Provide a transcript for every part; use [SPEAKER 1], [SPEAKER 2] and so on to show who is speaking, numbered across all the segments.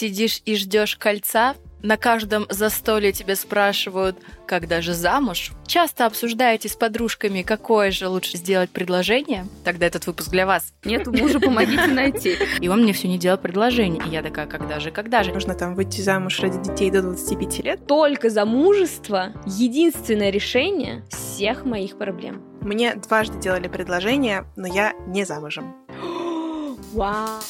[SPEAKER 1] сидишь и ждешь кольца, на каждом застолье тебе спрашивают, когда же замуж. Часто обсуждаете с подружками, какое же лучше сделать предложение. Тогда этот выпуск для вас.
[SPEAKER 2] Нет мужа, помогите найти.
[SPEAKER 1] И он мне все не делал предложение. И я такая, когда же, когда же?
[SPEAKER 3] Нужно там выйти замуж ради детей до 25 лет.
[SPEAKER 2] Только замужество — единственное решение всех моих проблем.
[SPEAKER 3] Мне дважды делали предложение, но я не замужем.
[SPEAKER 2] Вау.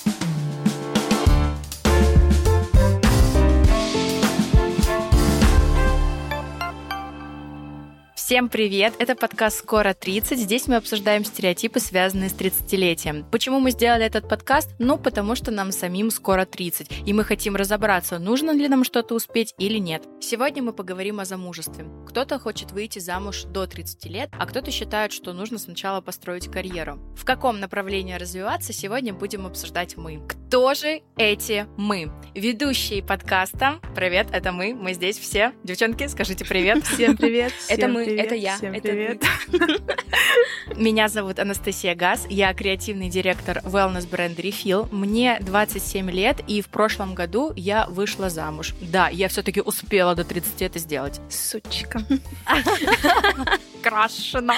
[SPEAKER 1] Всем привет! Это подкаст «Скоро 30». Здесь мы обсуждаем стереотипы, связанные с 30-летием. Почему мы сделали этот подкаст? Ну, потому что нам самим скоро 30, и мы хотим разобраться, нужно ли нам что-то успеть или нет. Сегодня мы поговорим о замужестве. Кто-то хочет выйти замуж до 30 лет, а кто-то считает, что нужно сначала построить карьеру. В каком направлении развиваться, сегодня будем обсуждать мы. Кто же эти мы? Ведущие подкаста. Привет, это мы. Мы здесь все. Девчонки, скажите привет.
[SPEAKER 3] Всем привет.
[SPEAKER 2] Это мы,
[SPEAKER 3] привет,
[SPEAKER 2] это я,
[SPEAKER 3] всем
[SPEAKER 2] это
[SPEAKER 3] привет.
[SPEAKER 1] Меня зовут Анастасия Газ, я креативный директор wellness бренда Refill. Мне 27 лет, и в прошлом году я вышла замуж. Да, я все-таки успела до 30 это сделать.
[SPEAKER 3] Сучка.
[SPEAKER 1] Крашена.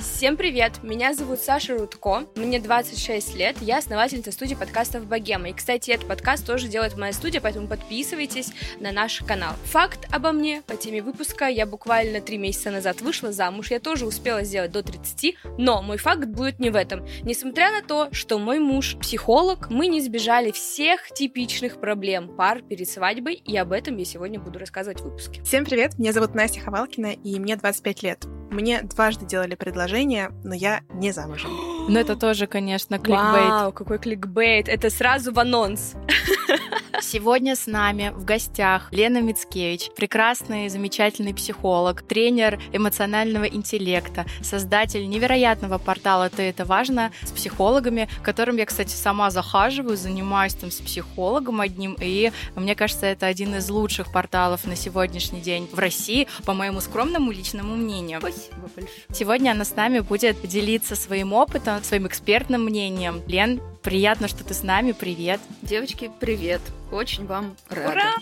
[SPEAKER 2] Всем привет, меня зовут Саша Рудко, мне 26 лет, я основательница студии подкастов Богема. И, кстати, этот подкаст тоже делает моя студия, поэтому подписывайтесь на наш канал. Факт обо мне по теме выпуска. Я буквально три месяца назад вышла замуж, я тоже успела сделать до 30, но мой факт будет не в этом. Несмотря на то, что мой муж психолог, мы не избежали всех типичных проблем пар перед свадьбой, и об этом я сегодня буду рассказывать в выпуске.
[SPEAKER 3] Всем привет, меня зовут Настя Ховалкина, и мне 25 лет. Мне дважды делали предложение, но я не замужем.
[SPEAKER 1] Ну это тоже, конечно, кликбейт.
[SPEAKER 2] Вау, какой кликбейт! Это сразу в анонс.
[SPEAKER 1] Сегодня с нами в гостях Лена Мицкевич, прекрасный, замечательный психолог, тренер эмоционального интеллекта, создатель невероятного портала «Ты это важно» с психологами, которым я, кстати, сама захаживаю, занимаюсь там с психологом одним, и мне кажется, это один из лучших порталов на сегодняшний день в России, по моему скромному личному мнению.
[SPEAKER 2] Спасибо большое.
[SPEAKER 1] Сегодня она с нами будет делиться своим опытом, своим экспертным мнением. Лен, приятно, что ты с нами. Привет.
[SPEAKER 4] Девочки, привет! Очень вам рада.
[SPEAKER 2] Ура!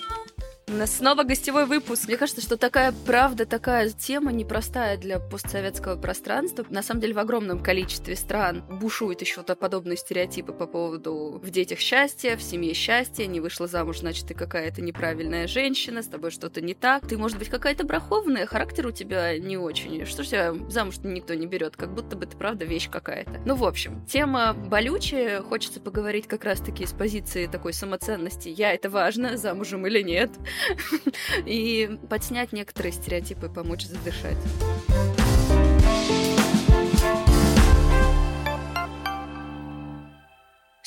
[SPEAKER 2] У нас снова гостевой выпуск.
[SPEAKER 4] Мне кажется, что такая правда, такая тема непростая для постсоветского пространства. На самом деле в огромном количестве стран бушуют еще -то подобные стереотипы по поводу в детях счастья, в семье счастья, не вышла замуж, значит, ты какая-то неправильная женщина, с тобой что-то не так, ты, может быть, какая-то брахованная, характер у тебя не очень. Что ж тебя замуж никто не берет, как будто бы ты, правда, вещь какая-то. Ну, в общем, тема болючая, хочется поговорить как раз-таки с позиции такой самоценности. Я это важно, замужем или нет. и подснять некоторые стереотипы, помочь задышать.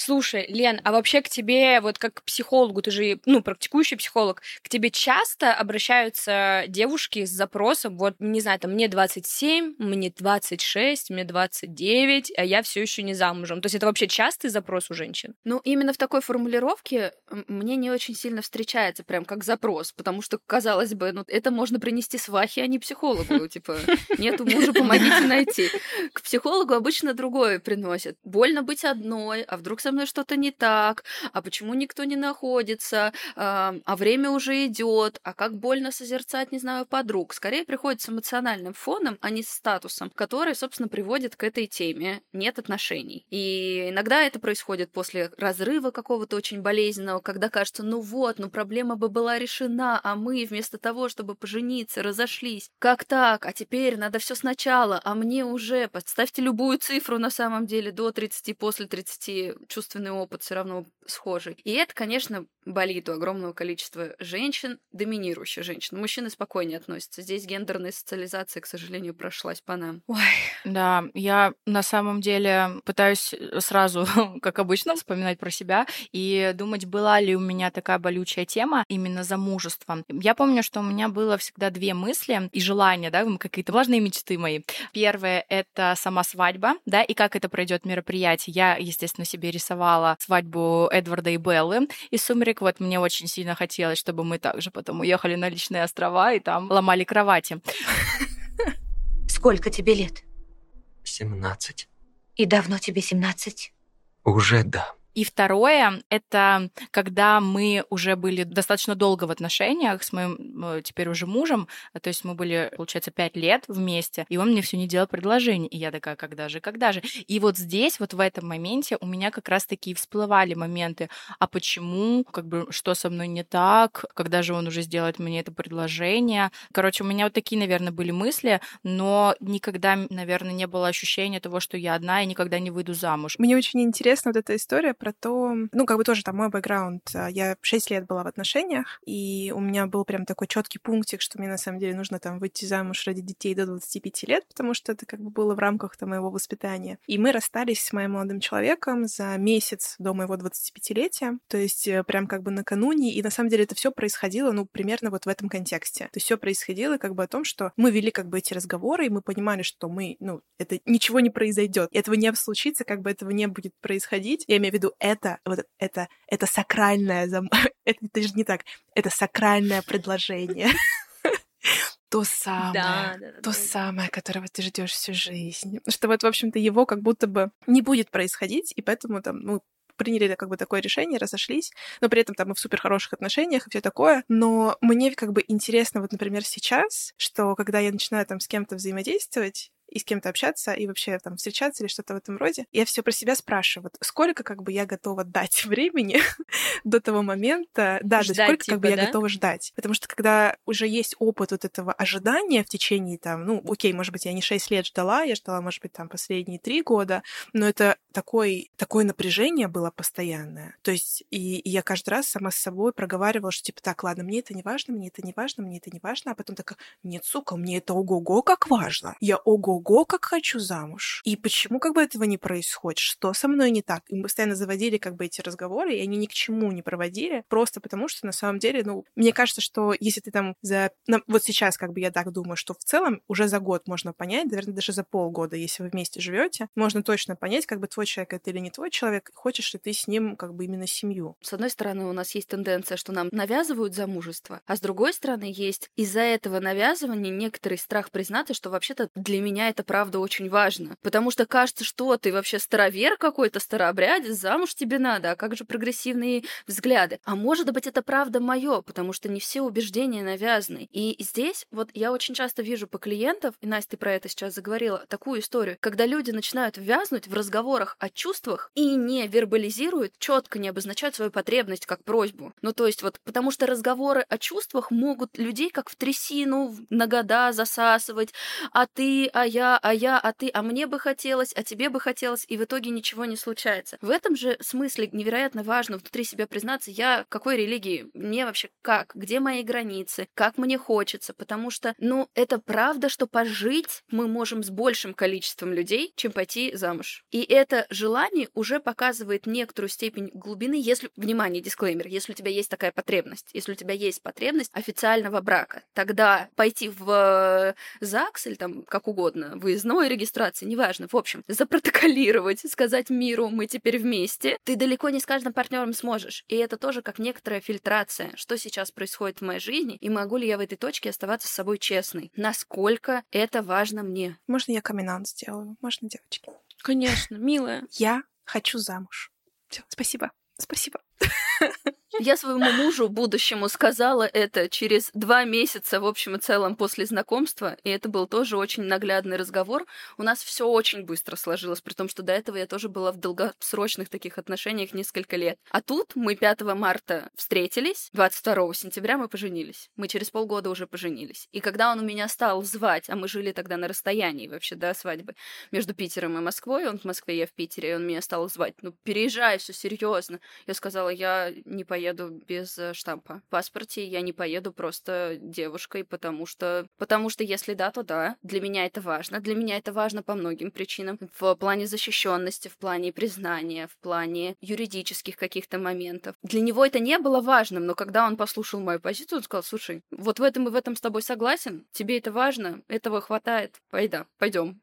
[SPEAKER 2] Слушай, Лен, а вообще к тебе, вот как к психологу, ты же, ну, практикующий психолог, к тебе часто обращаются девушки с запросом, вот, не знаю, там, мне 27, мне 26, мне 29, а я все еще не замужем. То есть это вообще частый запрос у женщин?
[SPEAKER 4] Ну, именно в такой формулировке мне не очень сильно встречается прям как запрос, потому что, казалось бы, ну, это можно принести свахе, а не психологу. Типа, нету мужа, помогите найти. К психологу обычно другое приносят. Больно быть одной, а вдруг со мной что-то не так, а почему никто не находится, а а время уже идет, а как больно созерцать, не знаю, подруг. Скорее приходит с эмоциональным фоном, а не с статусом, который, собственно, приводит к этой теме. Нет отношений. И иногда это происходит после разрыва какого-то очень болезненного, когда кажется, ну вот, ну проблема бы была решена, а мы вместо того, чтобы пожениться, разошлись. Как так? А теперь надо все сначала, а мне уже, подставьте любую цифру на самом деле, до 30, после 30, чувственный опыт все равно схожий. И это, конечно, болит у огромного количества женщин, доминирующих женщин. Мужчины спокойнее относятся. Здесь гендерная социализация, к сожалению, прошлась по нам.
[SPEAKER 1] Ой. Да, я на самом деле пытаюсь сразу, как обычно, вспоминать про себя и думать, была ли у меня такая болючая тема именно замужеством. Я помню, что у меня было всегда две мысли и желания, да, какие-то важные мечты мои. Первое — это сама свадьба, да, и как это пройдет мероприятие. Я, естественно, себе рисовала свадьбу Эдварда и Беллы из «Сумерек». Вот мне очень сильно хотелось, чтобы мы также потом уехали на личные острова и там ломали кровати.
[SPEAKER 5] Сколько тебе лет?
[SPEAKER 6] 17.
[SPEAKER 5] И давно тебе 17?
[SPEAKER 6] Уже да.
[SPEAKER 1] И второе, это когда мы уже были достаточно долго в отношениях с моим э, теперь уже мужем, то есть мы были, получается, пять лет вместе, и он мне все не делал предложение. И я такая, когда же, когда же? И вот здесь, вот в этом моменте у меня как раз-таки всплывали моменты, а почему, как бы, что со мной не так, когда же он уже сделает мне это предложение. Короче, у меня вот такие, наверное, были мысли, но никогда, наверное, не было ощущения того, что я одна и никогда не выйду замуж.
[SPEAKER 3] Мне очень интересна вот эта история про то, ну, как бы тоже там мой бэкграунд. А, я 6 лет была в отношениях, и у меня был прям такой четкий пунктик, что мне на самом деле нужно там выйти замуж ради детей до 25 лет, потому что это как бы было в рамках там, моего воспитания. И мы расстались с моим молодым человеком за месяц до моего 25-летия, то есть э, прям как бы накануне, и на самом деле это все происходило, ну, примерно вот в этом контексте. То есть все происходило как бы о том, что мы вели как бы эти разговоры, и мы понимали, что мы, ну, это ничего не произойдет, этого не случится, как бы этого не будет происходить. Я имею в виду это, вот это, это сакральное, зам... это даже не так, это сакральное предложение. То самое, да, да, то да, самое, которого ты ждешь всю жизнь. Что вот, в общем-то, его как будто бы не будет происходить, и поэтому там, ну, приняли как бы такое решение, разошлись, но при этом там мы в супер хороших отношениях и все такое. Но мне как бы интересно вот, например, сейчас, что когда я начинаю там с кем-то взаимодействовать, и с кем-то общаться, и вообще там встречаться или что-то в этом роде, я все про себя спрашиваю, вот сколько как бы я готова дать времени до того момента, да, ждать, сколько типа, как бы да? я готова ждать. Потому что когда уже есть опыт вот этого ожидания в течение там, ну, окей, может быть, я не 6 лет ждала, я ждала, может быть, там последние 3 года, но это такой, такое напряжение было постоянное. То есть, и, и я каждый раз сама с собой проговаривала, что типа, так, ладно, мне это не важно, мне это не важно, мне это не важно, а потом такая, нет, сука, мне это ого-го как важно. Я ого ого, как хочу замуж. И почему как бы этого не происходит? Что со мной не так? И мы постоянно заводили как бы эти разговоры, и они ни к чему не проводили, просто потому что на самом деле, ну, мне кажется, что если ты там за... Вот сейчас как бы я так думаю, что в целом уже за год можно понять, наверное, даже за полгода, если вы вместе живете, можно точно понять, как бы твой человек это или не твой человек, хочешь ли ты с ним как бы именно семью.
[SPEAKER 4] С одной стороны, у нас есть тенденция, что нам навязывают замужество, а с другой стороны, есть из-за этого навязывания некоторый страх признаться, что вообще-то для меня это правда очень важно. Потому что кажется, что ты вообще старовер какой-то, старообрядец, замуж тебе надо, а как же прогрессивные взгляды? А может быть, это правда мое, потому что не все убеждения навязаны. И здесь вот я очень часто вижу по клиентов, и Настя, ты про это сейчас заговорила, такую историю, когда люди начинают вязнуть в разговорах о чувствах и не вербализируют, четко не обозначают свою потребность как просьбу. Ну, то есть вот, потому что разговоры о чувствах могут людей как в трясину на года засасывать, а ты, а я, а я, а ты, а мне бы хотелось, а тебе бы хотелось, и в итоге ничего не случается. В этом же смысле невероятно важно внутри себя признаться, я какой религии, мне вообще как, где мои границы, как мне хочется, потому что, ну, это правда, что пожить мы можем с большим количеством людей, чем пойти замуж. И это желание уже показывает некоторую степень глубины, если, внимание, дисклеймер, если у тебя есть такая потребность, если у тебя есть потребность официального брака, тогда пойти в э, ЗАГС или там как угодно, выездной регистрации, неважно, в общем, запротоколировать, сказать миру, мы теперь вместе, ты далеко не с каждым партнером сможешь. И это тоже как некоторая фильтрация, что сейчас происходит в моей жизни, и могу ли я в этой точке оставаться с собой честной. Насколько это важно мне.
[SPEAKER 3] Можно я камин сделаю? Можно, девочки?
[SPEAKER 2] Конечно, милая.
[SPEAKER 3] Я хочу замуж. Все, спасибо. Спасибо.
[SPEAKER 4] Я своему мужу, будущему, сказала это через два месяца, в общем и целом, после знакомства, и это был тоже очень наглядный разговор. У нас все очень быстро сложилось, при том, что до этого я тоже была в долгосрочных таких отношениях несколько лет. А тут мы 5 марта встретились, 22 сентября мы поженились. Мы через полгода уже поженились. И когда он у меня стал звать, а мы жили тогда на расстоянии вообще до свадьбы между Питером и Москвой, он в Москве, я в Питере, и он меня стал звать, ну, переезжай, все серьезно. Я сказала, я не поеду поеду без э, штампа. В паспорте я не поеду просто девушкой, потому что... Потому что если да, то да. Для меня это важно. Для меня это важно по многим причинам. В плане защищенности, в плане признания, в плане юридических каких-то моментов. Для него это не было важным, но когда он послушал мою позицию, он сказал, слушай, вот в этом и в этом с тобой согласен, тебе это важно, этого хватает, пойда, пойдем.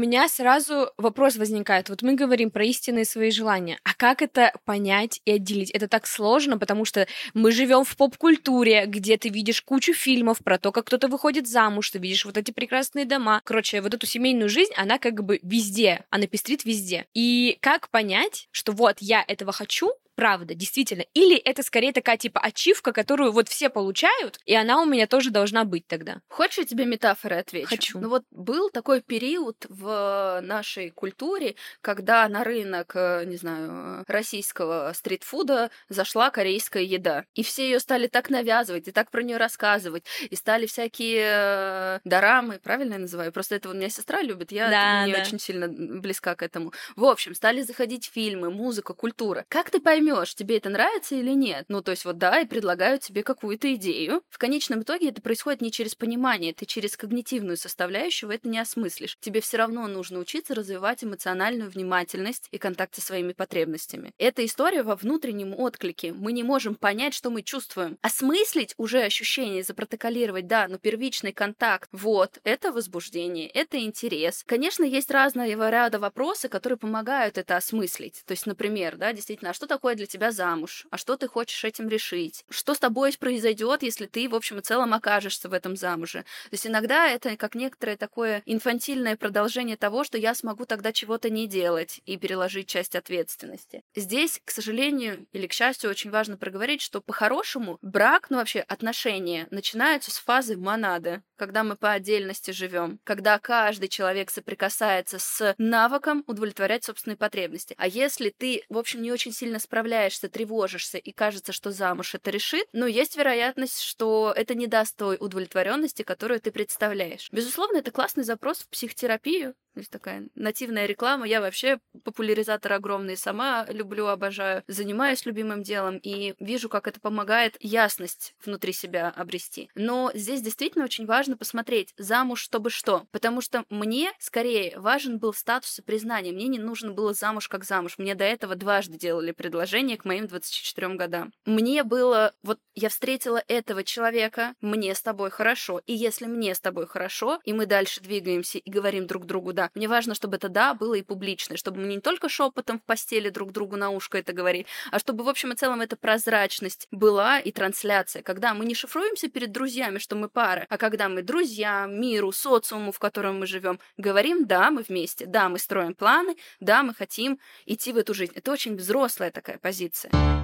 [SPEAKER 2] Меня сразу вопрос возникает. Вот мы говорим про истинные свои желания. А как это понять и отделить? Это так сложно, потому что мы живем в поп-культуре, где ты видишь кучу фильмов про то, как кто-то выходит замуж, ты видишь вот эти прекрасные дома. Короче, вот эту семейную жизнь, она как бы везде, она пестрит везде. И как понять, что вот я этого хочу, правда, действительно. Или это скорее такая типа ачивка, которую вот все получают, и она у меня тоже должна быть тогда.
[SPEAKER 4] Хочешь, я тебе метафоры отвечу?
[SPEAKER 2] Хочу.
[SPEAKER 4] Ну вот был такой период в нашей культуре, когда на рынок, э, не знаю, российского стритфуда зашла корейская еда. И все ее стали так навязывать, и так про нее рассказывать, и стали всякие э, дорамы, правильно я называю? Просто это у меня сестра любит, я
[SPEAKER 2] Да,
[SPEAKER 4] не
[SPEAKER 2] да.
[SPEAKER 4] очень сильно близка к этому. В общем, стали заходить фильмы, музыка, культура. Как ты поймешь, тебе это нравится или нет? Ну, то есть вот да, и предлагают тебе какую-то идею. В конечном итоге это происходит не через понимание, ты через когнитивную составляющую это не осмыслишь. Тебе все равно нужно учиться развивать эмоциональную внимательность и контакт со своими потребностями. Эта история во внутреннем отклике. Мы не можем понять, что мы чувствуем. Осмыслить уже ощущение, запротоколировать, да, но первичный контакт, вот, это возбуждение, это интерес. Конечно, есть разного ряда вопросы, которые помогают это осмыслить. То есть, например, да, действительно, а что такое для тебя замуж? А что ты хочешь этим решить? Что с тобой произойдет, если ты, в общем и целом, окажешься в этом замуже? То есть иногда это как некоторое такое инфантильное продолжение того, что я смогу тогда чего-то не делать и переложить часть ответственности. Здесь, к сожалению или к счастью, очень важно проговорить, что по-хорошему брак, ну вообще отношения, начинаются с фазы монады, когда мы по отдельности живем, когда каждый человек соприкасается с навыком удовлетворять собственные потребности. А если ты, в общем, не очень сильно справляешься, тревожишься и кажется, что замуж это решит, ну, есть вероятность, что это не даст той удовлетворенности, которую ты представляешь. Безусловно, это классный запрос в психотерапию, то есть такая нативная реклама. Я вообще популяризатор огромный, сама люблю, обожаю, занимаюсь любимым делом и вижу, как это помогает ясность внутри себя обрести. Но здесь действительно очень важно посмотреть, замуж чтобы что. Потому что мне скорее важен был статус и признание. Мне не нужно было замуж как замуж. Мне до этого дважды делали предложение к моим 24 годам. Мне было, вот я встретила этого человека, мне с тобой хорошо. И если мне с тобой хорошо, и мы дальше двигаемся и говорим друг другу да, мне важно, чтобы это да было и публично, чтобы мы не только шепотом в постели друг другу на ушко это говорили, а чтобы в общем и целом эта прозрачность была и трансляция, когда мы не шифруемся перед друзьями, что мы пара, а когда мы друзьям, миру, социуму, в котором мы живем, говорим, да, мы вместе, да, мы строим планы, да, мы хотим идти в эту жизнь. Это очень взрослая такая позиция.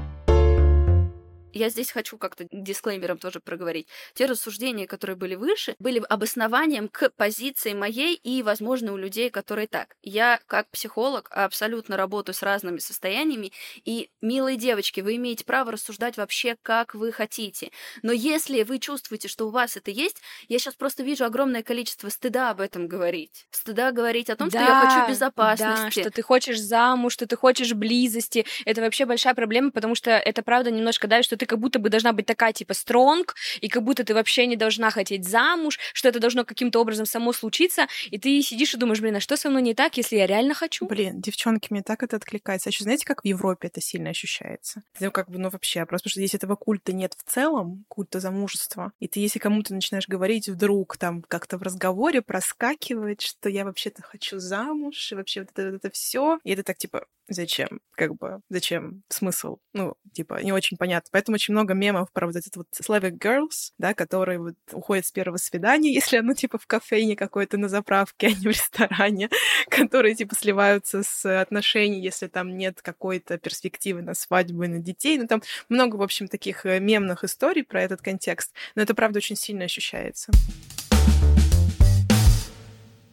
[SPEAKER 4] Я здесь хочу как-то дисклеймером тоже проговорить. Те рассуждения, которые были выше, были обоснованием к позиции моей и, возможно, у людей, которые так. Я, как психолог, абсолютно работаю с разными состояниями, и, милые девочки, вы имеете право рассуждать вообще, как вы хотите. Но если вы чувствуете, что у вас это есть, я сейчас просто вижу огромное количество стыда об этом говорить. Стыда говорить о том, что я хочу безопасности.
[SPEAKER 2] Да, что ты хочешь замуж, что ты хочешь близости. Это вообще большая проблема, потому что это правда немножко давит, что ты как будто бы должна быть такая типа стронг, и как будто ты вообще не должна хотеть замуж, что это должно каким-то образом само случиться, и ты сидишь и думаешь, блин, а что со мной не так, если я реально хочу?
[SPEAKER 3] Блин, девчонки, мне так это откликается. А еще знаете, как в Европе это сильно ощущается? Ну, как бы, ну, вообще, просто потому что здесь этого культа нет в целом, культа замужества, и ты, если кому-то начинаешь говорить вдруг там как-то в разговоре проскакивает, что я вообще-то хочу замуж, и вообще вот это, вот это все, и это так, типа, зачем? Как бы, зачем? Смысл? Ну, типа, не очень понятно. Поэтому очень много мемов про вот этот вот Slavic Girls, да, которые вот уходят с первого свидания, если оно, типа, в кафейне какой-то на заправке, а не в ресторане, которые, типа, сливаются с отношений, если там нет какой-то перспективы на свадьбу и на детей. Ну, там много, в общем, таких э, мемных историй про этот контекст, но это, правда, очень сильно ощущается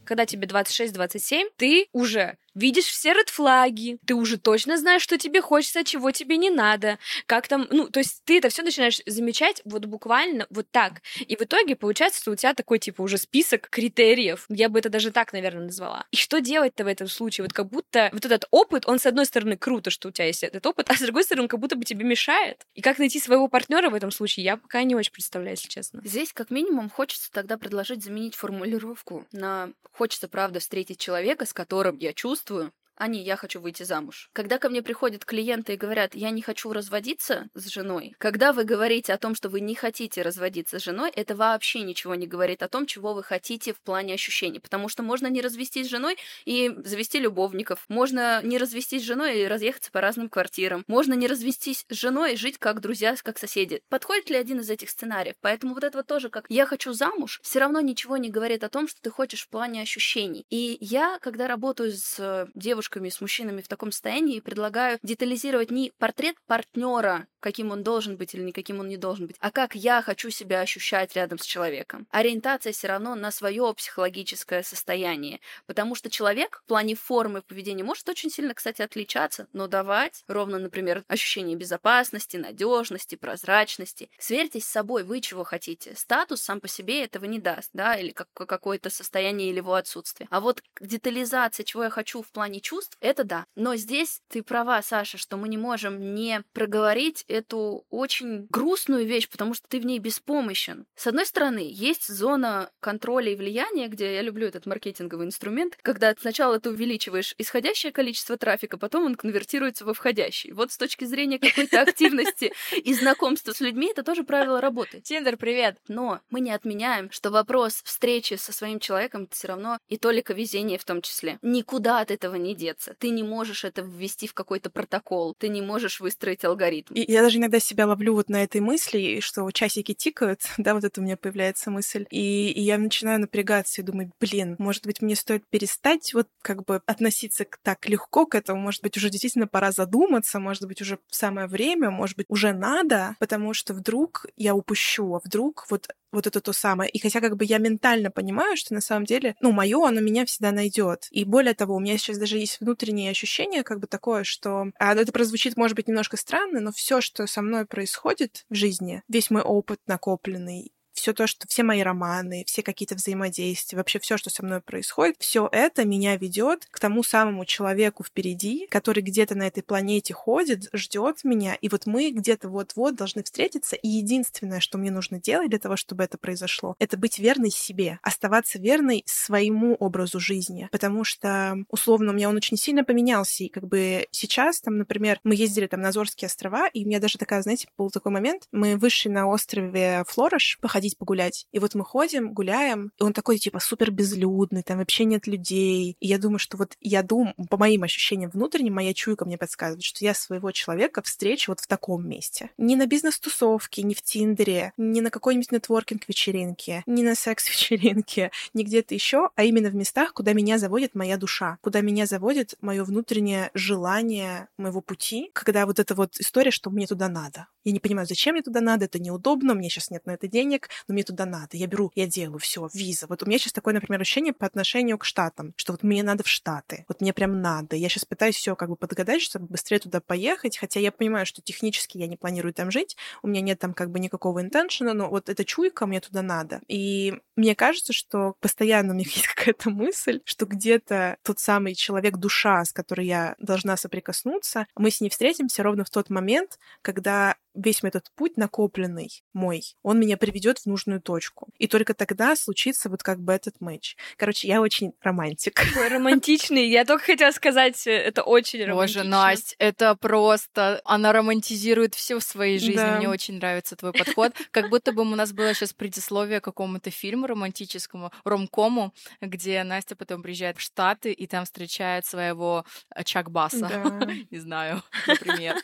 [SPEAKER 2] когда тебе 26-27, ты уже видишь все редфлаги, ты уже точно знаешь, что тебе хочется, чего тебе не надо, как там, ну, то есть ты это все начинаешь замечать вот буквально вот так. И в итоге получается, что у тебя такой, типа, уже список критериев. Я бы это даже так, наверное, назвала. И что делать-то в этом случае? Вот как будто вот этот опыт, он, с одной стороны, круто, что у тебя есть этот опыт, а с другой стороны, он как будто бы тебе мешает. И как найти своего партнера в этом случае, я пока не очень представляю, если честно.
[SPEAKER 4] Здесь, как минимум, хочется тогда предложить заменить формулировку на «хочется, правда, встретить человека, с которым я чувствую, они «я хочу выйти замуж». Когда ко мне приходят клиенты и говорят «я не хочу разводиться с женой», когда вы говорите о том, что вы не хотите разводиться с женой, это вообще ничего не говорит о том, чего вы хотите в плане ощущений. Потому что можно не развестись с женой и завести любовников. Можно не развестись с женой и разъехаться по разным квартирам. Можно не развестись с женой и жить как друзья, как соседи. Подходит ли один из этих сценариев? Поэтому вот это вот тоже как «я хочу замуж» все равно ничего не говорит о том, что ты хочешь в плане ощущений. И я, когда работаю с девушками, с мужчинами в таком состоянии, предлагаю детализировать не портрет партнера, каким он должен быть или никаким он не должен быть, а как я хочу себя ощущать рядом с человеком. Ориентация все равно на свое психологическое состояние, потому что человек в плане формы поведения может очень сильно, кстати, отличаться, но давать ровно, например, ощущение безопасности, надежности, прозрачности. Сверьтесь с собой, вы чего хотите. Статус сам по себе этого не даст, да, или как какое-то состояние или его отсутствие. А вот детализация, чего я хочу в плане чувств, это да. Но здесь ты права, Саша, что мы не можем не проговорить эту очень грустную вещь, потому что ты в ней беспомощен. С одной стороны, есть зона контроля и влияния, где я люблю этот маркетинговый инструмент, когда сначала ты увеличиваешь исходящее количество трафика, потом он конвертируется во входящий. Вот с точки зрения какой-то активности и знакомства с людьми, это тоже правило работы.
[SPEAKER 1] Тиндер, привет!
[SPEAKER 4] Но мы не отменяем, что вопрос встречи со своим человеком все равно и толика везения в том числе. Никуда от этого не деться. Ты не можешь это ввести в какой-то протокол. Ты не можешь выстроить алгоритм.
[SPEAKER 3] И я даже иногда себя ловлю вот на этой мысли, что часики тикают, да, вот это у меня появляется мысль. И, и я начинаю напрягаться и думать, блин, может быть, мне стоит перестать вот как бы относиться так легко к этому, может быть, уже действительно пора задуматься, может быть, уже самое время, может быть, уже надо, потому что вдруг я упущу, а вдруг вот вот это то самое. И хотя как бы я ментально понимаю, что на самом деле, ну, мое, оно меня всегда найдет. И более того, у меня сейчас даже есть внутреннее ощущение, как бы такое, что а, это прозвучит, может быть, немножко странно, но все, что со мной происходит в жизни, весь мой опыт накопленный, все то, что все мои романы, все какие-то взаимодействия, вообще все, что со мной происходит, все это меня ведет к тому самому человеку впереди, который где-то на этой планете ходит, ждет меня, и вот мы где-то вот-вот должны встретиться, и единственное, что мне нужно делать для того, чтобы это произошло, это быть верной себе, оставаться верной своему образу жизни, потому что, условно, у меня он очень сильно поменялся, и как бы сейчас, там, например, мы ездили там на Азорские острова, и у меня даже такая, знаете, был такой момент, мы вышли на острове Флориш, походили ходить погулять. И вот мы ходим, гуляем, и он такой, типа, супер безлюдный, там вообще нет людей. И я думаю, что вот я думаю, по моим ощущениям внутренним, моя чуйка мне подсказывает, что я своего человека встречу вот в таком месте. Не на бизнес-тусовке, не в Тиндере, не на какой-нибудь нетворкинг-вечеринке, не на секс-вечеринке, не где-то еще, а именно в местах, куда меня заводит моя душа, куда меня заводит мое внутреннее желание моего пути, когда вот эта вот история, что мне туда надо. Я не понимаю, зачем мне туда надо, это неудобно, мне сейчас нет на это денег, но мне туда надо. Я беру, я делаю, все, виза. Вот у меня сейчас такое, например, ощущение по отношению к Штатам, что вот мне надо в Штаты, вот мне прям надо. Я сейчас пытаюсь все как бы подгадать, чтобы быстрее туда поехать, хотя я понимаю, что технически я не планирую там жить, у меня нет там как бы никакого интеншена, но вот эта чуйка мне туда надо. И мне кажется, что постоянно у меня есть какая-то мысль, что где-то тот самый человек, душа, с которой я должна соприкоснуться, мы с ней встретимся ровно в тот момент, когда весь этот путь накопленный мой, он меня приведет в нужную точку. И только тогда случится вот как бы этот матч. Короче, я очень романтик.
[SPEAKER 2] Ой, романтичный. Я только хотела сказать, э, это очень романтично.
[SPEAKER 1] Боже, Настя, это просто... Она романтизирует все в своей жизни. Да. Мне очень нравится твой подход. Как будто бы у нас было сейчас предисловие к какому-то фильму романтическому, ромкому, где Настя потом приезжает в Штаты и там встречает своего э, Чакбаса. Да. Не знаю, например.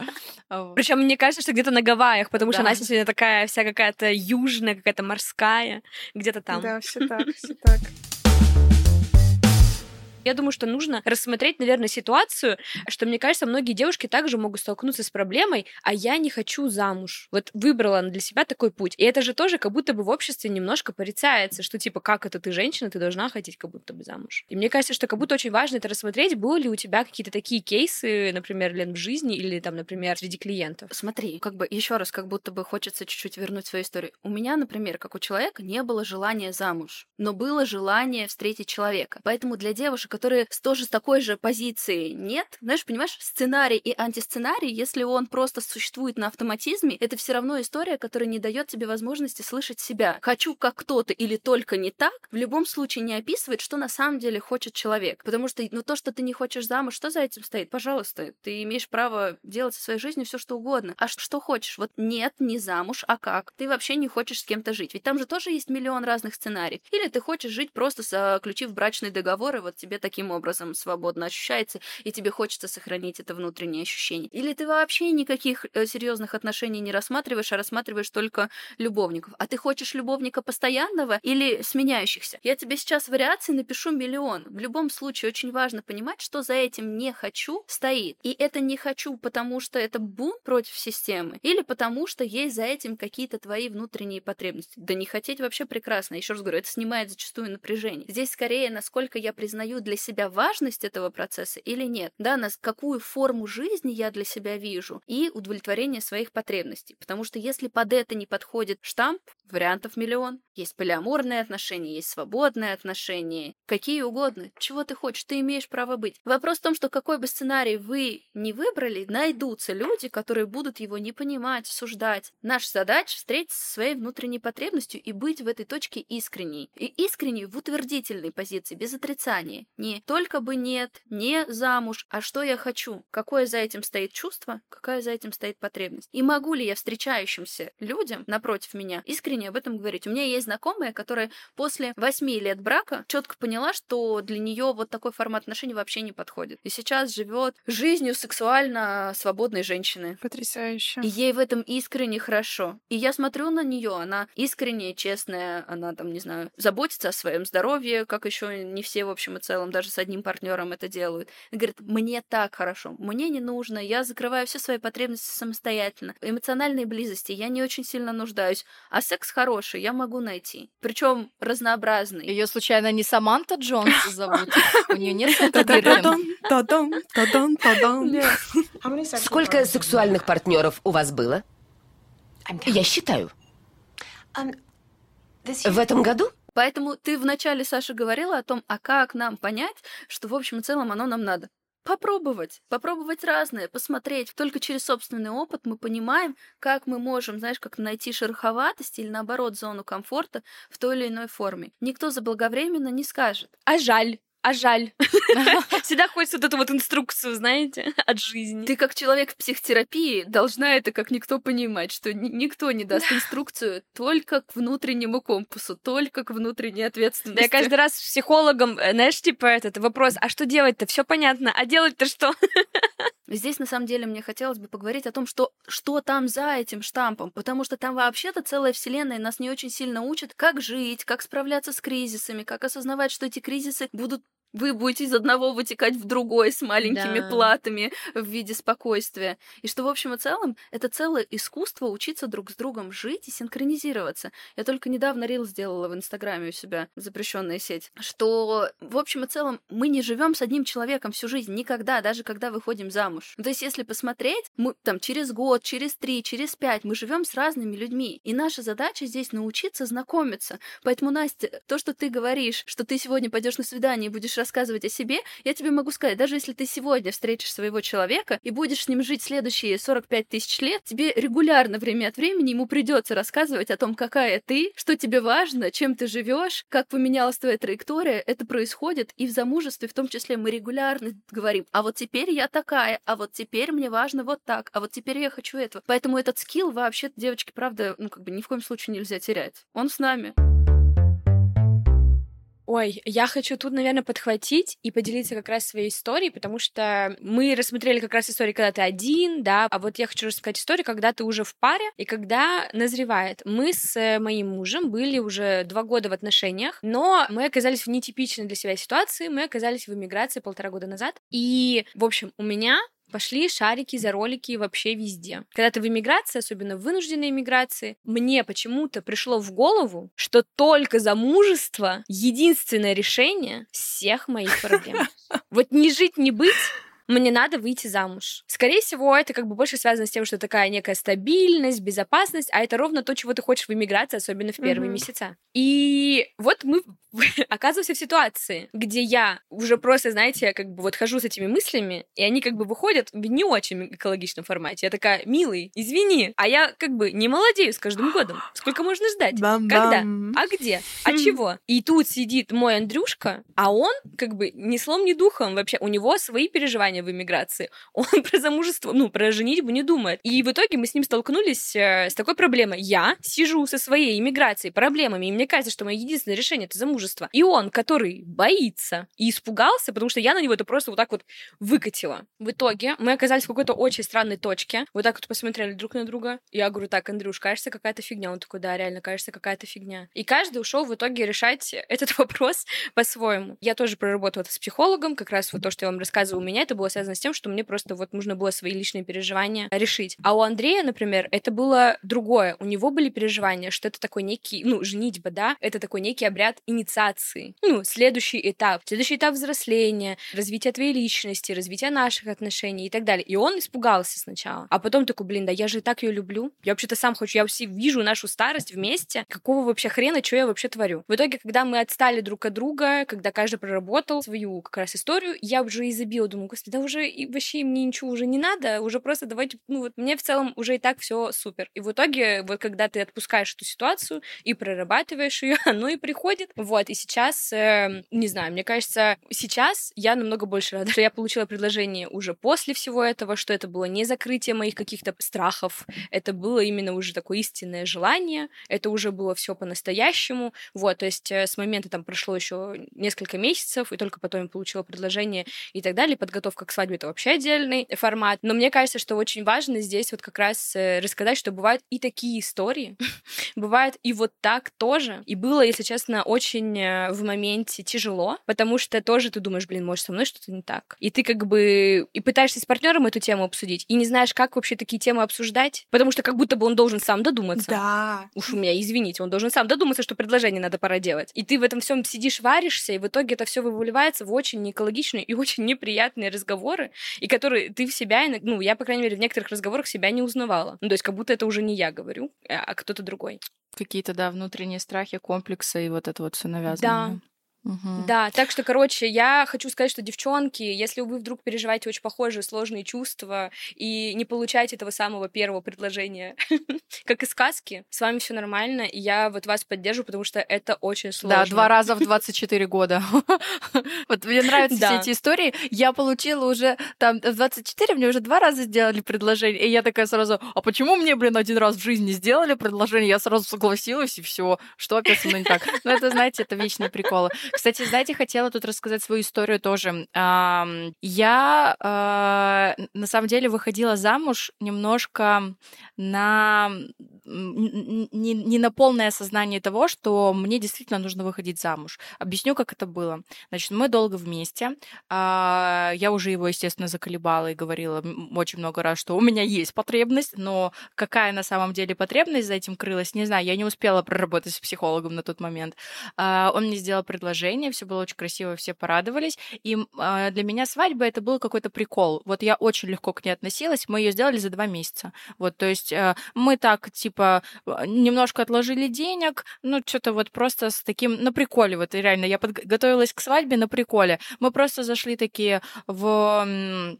[SPEAKER 2] Причем мне кажется, что где-то на Гавайях, потому да. что Настя сегодня такая вся какая-то южная, какая-то морская, где-то там.
[SPEAKER 3] Да, все так, все так.
[SPEAKER 2] Я думаю, что нужно рассмотреть, наверное, ситуацию, что, мне кажется, многие девушки также могут столкнуться с проблемой, а я не хочу замуж. Вот выбрала для себя такой путь. И это же тоже как будто бы в обществе немножко порицается, что типа, как это ты женщина, ты должна хотеть как будто бы замуж. И мне кажется, что как будто очень важно это рассмотреть, было ли у тебя какие-то такие кейсы, например, Лен, в жизни или там, например, среди клиентов.
[SPEAKER 4] Смотри, как бы еще раз, как будто бы хочется чуть-чуть вернуть свою историю. У меня, например, как у человека, не было желания замуж, но было желание встретить человека. Поэтому для девушек которые тоже с такой же позиции нет. Знаешь, понимаешь, сценарий и антисценарий, если он просто существует на автоматизме, это все равно история, которая не дает тебе возможности слышать себя. Хочу как кто-то или только не так, в любом случае не описывает, что на самом деле хочет человек. Потому что, ну, то, что ты не хочешь замуж, что за этим стоит? Пожалуйста, ты имеешь право делать со своей жизнью все, что угодно. А что хочешь? Вот нет, не замуж, а как? Ты вообще не хочешь с кем-то жить. Ведь там же тоже есть миллион разных сценариев. Или ты хочешь жить просто заключив брачный договор, и вот тебе таким образом свободно ощущается, и тебе хочется сохранить это внутреннее ощущение. Или ты вообще никаких э, серьезных отношений не рассматриваешь, а рассматриваешь только любовников. А ты хочешь любовника постоянного или сменяющихся? Я тебе сейчас вариаций напишу миллион. В любом случае очень важно понимать, что за этим не хочу стоит. И это не хочу, потому что это бунт против системы, или потому что есть за этим какие-то твои внутренние потребности. Да не хотеть вообще прекрасно. Еще раз говорю, это снимает зачастую напряжение. Здесь скорее, насколько я признаю для себя важность этого процесса или нет. Да, на какую форму жизни я для себя вижу и удовлетворение своих потребностей. Потому что если под это не подходит штамп, вариантов миллион. Есть полиаморные отношения, есть свободные отношения, какие угодно. Чего ты хочешь, ты имеешь право быть. Вопрос в том, что какой бы сценарий вы не выбрали, найдутся люди, которые будут его не понимать, суждать. Наша задача встретиться со своей внутренней потребностью и быть в этой точке искренней. И искренней в утвердительной позиции, без отрицания. Не только бы нет, не замуж, а что я хочу, какое за этим стоит чувство, какая за этим стоит потребность. И могу ли я встречающимся людям напротив меня искренне об этом говорить. У меня есть знакомая, которая после восьми лет брака четко поняла, что для нее вот такой формат отношений вообще не подходит. И сейчас живет жизнью сексуально свободной женщины.
[SPEAKER 3] Потрясающе.
[SPEAKER 4] И ей в этом искренне хорошо. И я смотрю на нее, она искренняя, честная, она там, не знаю, заботится о своем здоровье, как еще не все, в общем и целом, даже с одним партнером это делают. И говорит, мне так хорошо, мне не нужно, я закрываю все свои потребности самостоятельно. Эмоциональной близости я не очень сильно нуждаюсь, а секс хороший я могу найти. Причем разнообразный.
[SPEAKER 1] Ее случайно не Саманта Джонс зовут? У нее нет
[SPEAKER 5] Сколько сексуальных партнеров у вас было? Я считаю. В этом году?
[SPEAKER 4] Поэтому ты вначале, Саша, говорила о том, а как нам понять, что в общем и целом оно нам надо. Попробовать, попробовать разное, посмотреть. Только через собственный опыт мы понимаем, как мы можем, знаешь, как найти шероховатость или наоборот зону комфорта в той или иной форме. Никто заблаговременно не скажет.
[SPEAKER 2] А жаль а жаль. Всегда хочется вот эту вот инструкцию, знаете, от жизни.
[SPEAKER 4] Ты как человек в психотерапии должна это как никто понимать, что никто не даст инструкцию только к внутреннему компасу, только к внутренней ответственности.
[SPEAKER 2] Да я каждый раз с психологом, э, знаешь, типа этот вопрос, а что делать-то? Все понятно, а делать-то что?
[SPEAKER 4] Здесь, на самом деле, мне хотелось бы поговорить о том, что, что там за этим штампом, потому что там вообще-то целая вселенная нас не очень сильно учит, как жить, как справляться с кризисами, как осознавать, что эти кризисы будут вы будете из одного вытекать в другой с маленькими да. платами в виде спокойствия. И что, в общем и целом, это целое искусство учиться друг с другом жить и синхронизироваться. Я только недавно рил сделала в Инстаграме у себя, запрещенная сеть, что, в общем и целом, мы не живем с одним человеком всю жизнь, никогда, даже когда выходим замуж. То есть, если посмотреть, мы там через год, через три, через пять, мы живем с разными людьми. И наша задача здесь научиться знакомиться. Поэтому, Настя, то, что ты говоришь, что ты сегодня пойдешь на свидание и будешь рассказывать о себе, я тебе могу сказать, даже если ты сегодня встретишь своего человека и будешь с ним жить следующие 45 тысяч лет, тебе регулярно время от времени ему придется рассказывать о том, какая ты, что тебе важно, чем ты живешь, как поменялась твоя траектория. Это происходит и в замужестве, в том числе мы регулярно говорим, а вот теперь я такая, а вот теперь мне важно вот так, а вот теперь я хочу этого. Поэтому этот скилл вообще, девочки, правда, ну как бы ни в коем случае нельзя терять. Он с нами.
[SPEAKER 2] Ой, я хочу тут, наверное, подхватить и поделиться как раз своей историей, потому что мы рассмотрели как раз историю, когда ты один, да, а вот я хочу рассказать историю, когда ты уже в паре и когда назревает. Мы с моим мужем были уже два года в отношениях, но мы оказались в нетипичной для себя ситуации, мы оказались в эмиграции полтора года назад, и, в общем, у меня Пошли шарики за ролики вообще везде. Когда ты в эмиграции, особенно в вынужденной эмиграции, мне почему-то пришло в голову, что только замужество — единственное решение всех моих проблем. Вот не жить, не быть мне надо выйти замуж. Скорее всего, это как бы больше связано с тем, что такая некая стабильность, безопасность, а это ровно то, чего ты хочешь в иммиграции, особенно в первые mm-hmm. месяца. И вот мы оказываемся в ситуации, где я уже просто, знаете, как бы вот хожу с этими мыслями, и они как бы выходят в не очень экологичном формате. Я такая, милый, извини, а я как бы не молодею с каждым годом. Сколько можно ждать? Бам-бам. Когда? А где? А чего? И тут сидит мой Андрюшка, а он как бы ни слом, ни духом вообще. У него свои переживания в иммиграции. Он про замужество, ну, про женитьбу не думает. И в итоге мы с ним столкнулись э, с такой проблемой. Я сижу со своей иммиграцией, проблемами, и мне кажется, что мое единственное решение — это замужество. И он, который боится и испугался, потому что я на него это просто вот так вот выкатила. В итоге мы оказались в какой-то очень странной точке. Вот так вот посмотрели друг на друга. Я говорю, так, Андрюш, кажется, какая-то фигня. Он такой, да, реально, кажется, какая-то фигня. И каждый ушел в итоге решать этот вопрос по-своему. Я тоже проработала с психологом, как раз вот то, что я вам рассказывала у меня, это было связано с тем, что мне просто вот нужно было свои личные переживания решить. А у Андрея, например, это было другое. У него были переживания, что это такой некий, ну, женитьба, да, это такой некий обряд инициации. Ну, следующий этап. Следующий этап взросления, развития твоей личности, развития наших отношений и так далее. И он испугался сначала. А потом такой, блин, да я же и так ее люблю. Я вообще-то сам хочу, я все вижу нашу старость вместе. Какого вообще хрена, что я вообще творю? В итоге, когда мы отстали друг от друга, когда каждый проработал свою как раз историю, я уже и забила, думаю, господи, да уже и вообще мне ничего уже не надо, уже просто давайте, ну вот мне в целом уже и так все супер. И в итоге, вот когда ты отпускаешь эту ситуацию и прорабатываешь ее, оно и приходит. Вот, и сейчас, э, не знаю, мне кажется, сейчас я намного больше рада, я получила предложение уже после всего этого, что это было не закрытие моих каких-то страхов, это было именно уже такое истинное желание, это уже было все по-настоящему. Вот, то есть э, с момента там прошло еще несколько месяцев, и только потом я получила предложение и так далее. Подготовка к свадьбе — это вообще отдельный формат. Но мне кажется, что очень важно здесь вот как раз э, рассказать, что бывают и такие истории, бывает и вот так тоже. И было, если честно, очень э, в моменте тяжело, потому что тоже ты думаешь, блин, может, со мной что-то не так. И ты как бы и пытаешься с партнером эту тему обсудить, и не знаешь, как вообще такие темы обсуждать, потому что как будто бы он должен сам додуматься.
[SPEAKER 3] Да.
[SPEAKER 2] Уж у меня, извините, он должен сам додуматься, что предложение надо пора делать. И ты в этом всем сидишь, варишься, и в итоге это все выливается в очень неэкологичные и очень неприятные разговоры, и которые ты в себя, ну, я, по крайней мере, в некоторых разговорах себя не узнавала. Ну, то есть как будто это уже не я говорю, а кто-то другой.
[SPEAKER 1] Какие-то, да, внутренние страхи, комплексы и вот это вот все навязано.
[SPEAKER 2] Да, Угу. Да, так что, короче, я хочу сказать, что девчонки, если вы вдруг переживаете очень похожие сложные чувства и не получаете этого самого первого предложения, как и сказки, с вами все нормально, и я вот вас поддержу, потому что это очень сложно.
[SPEAKER 1] Да, два раза в 24 года. Вот мне нравятся все эти истории. Я получила уже там в 24, мне уже два раза сделали предложение, и я такая сразу, а почему мне, блин, один раз в жизни сделали предложение? Я сразу согласилась, и все. Что опять со мной не так? Ну, это, знаете, это вечные приколы. Кстати, знаете, хотела тут рассказать свою историю тоже. Я а, на самом деле выходила замуж немножко на не, не на полное осознание того, что мне действительно нужно выходить замуж. Объясню, как это было. Значит, мы долго вместе. А, я уже его, естественно, заколебала и говорила очень много раз, что у меня есть потребность, но какая на самом деле потребность за этим крылась, не знаю. Я не успела проработать с психологом на тот момент. А, он мне сделал предложение, все было очень красиво, все порадовались. И а, для меня свадьба это был какой-то прикол. Вот я очень легко к ней относилась. Мы ее сделали за два месяца. Вот, то есть мы так, типа, а, немножко отложили денег, ну, что-то вот просто с таким, на приколе, вот реально, я подготовилась к свадьбе на приколе. Мы просто зашли такие в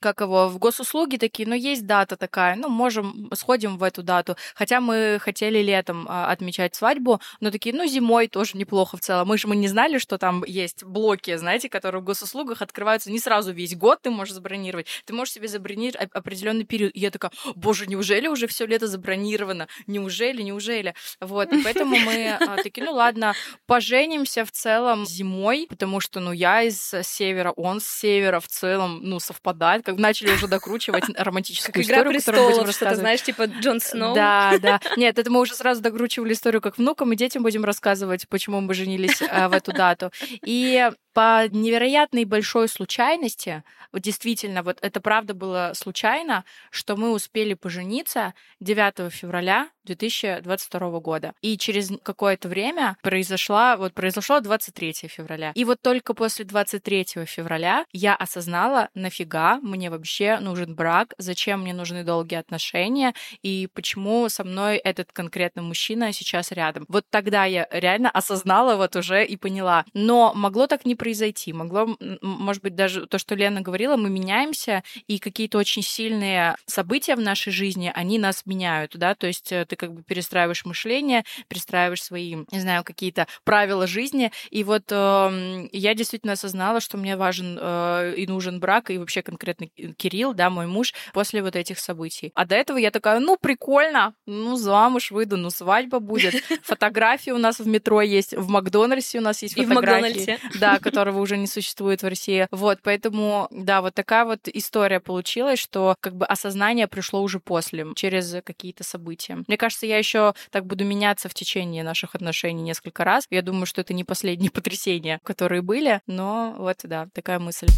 [SPEAKER 1] как его, в госуслуги такие, ну, есть дата такая, ну, можем, сходим в эту дату. Хотя мы хотели летом а, отмечать свадьбу, но такие, ну, зимой тоже неплохо в целом. Мы же мы не знали, что там есть блоки, знаете, которые в госуслугах открываются не сразу весь год, ты можешь забронировать. Ты можешь себе забронировать определенный период. И я такая, боже, неужели уже все лето забронировано? Неужели, неужели? Вот, и поэтому мы а, такие, ну, ладно, поженимся в целом зимой, потому что, ну, я из севера, он с севера в целом, ну, совпадает, как начали уже докручивать романтическую историю,
[SPEAKER 2] которую будем рассказывать. знаешь, типа Джон Сноу.
[SPEAKER 1] Да, да. Нет, это мы уже сразу докручивали историю как внукам и детям будем рассказывать, почему мы женились э, в эту дату. И по невероятной большой случайности, вот действительно, вот это правда было случайно, что мы успели пожениться 9 февраля 2022 года. И через какое-то время произошла, вот произошло 23 февраля. И вот только после 23 февраля я осознала, нафига мне вообще нужен брак, зачем мне нужны долгие отношения и почему со мной этот конкретный мужчина сейчас рядом. Вот тогда я реально осознала вот уже и поняла. Но могло так не произойти. Могло, может быть, даже то, что Лена говорила, мы меняемся, и какие-то очень сильные события в нашей жизни, они нас меняют, да, то есть э, ты как бы перестраиваешь мышление, перестраиваешь свои, не знаю, какие-то правила жизни. И вот э, я действительно осознала, что мне важен э, и нужен брак, и вообще конкретно Кирилл, да, мой муж, после вот этих событий. А до этого я такая, ну, прикольно, ну, замуж выйду, ну, свадьба будет. Фотографии у нас в метро есть, в Макдональдсе у нас есть фотографии. Да, которого уже не существует в России. Вот, поэтому, да, вот такая вот история получилась, что как бы осознание пришло уже после, через какие-то события. Мне кажется, я еще так буду меняться в течение наших отношений несколько раз. Я думаю, что это не последние потрясения, которые были, но вот, да, такая мысль.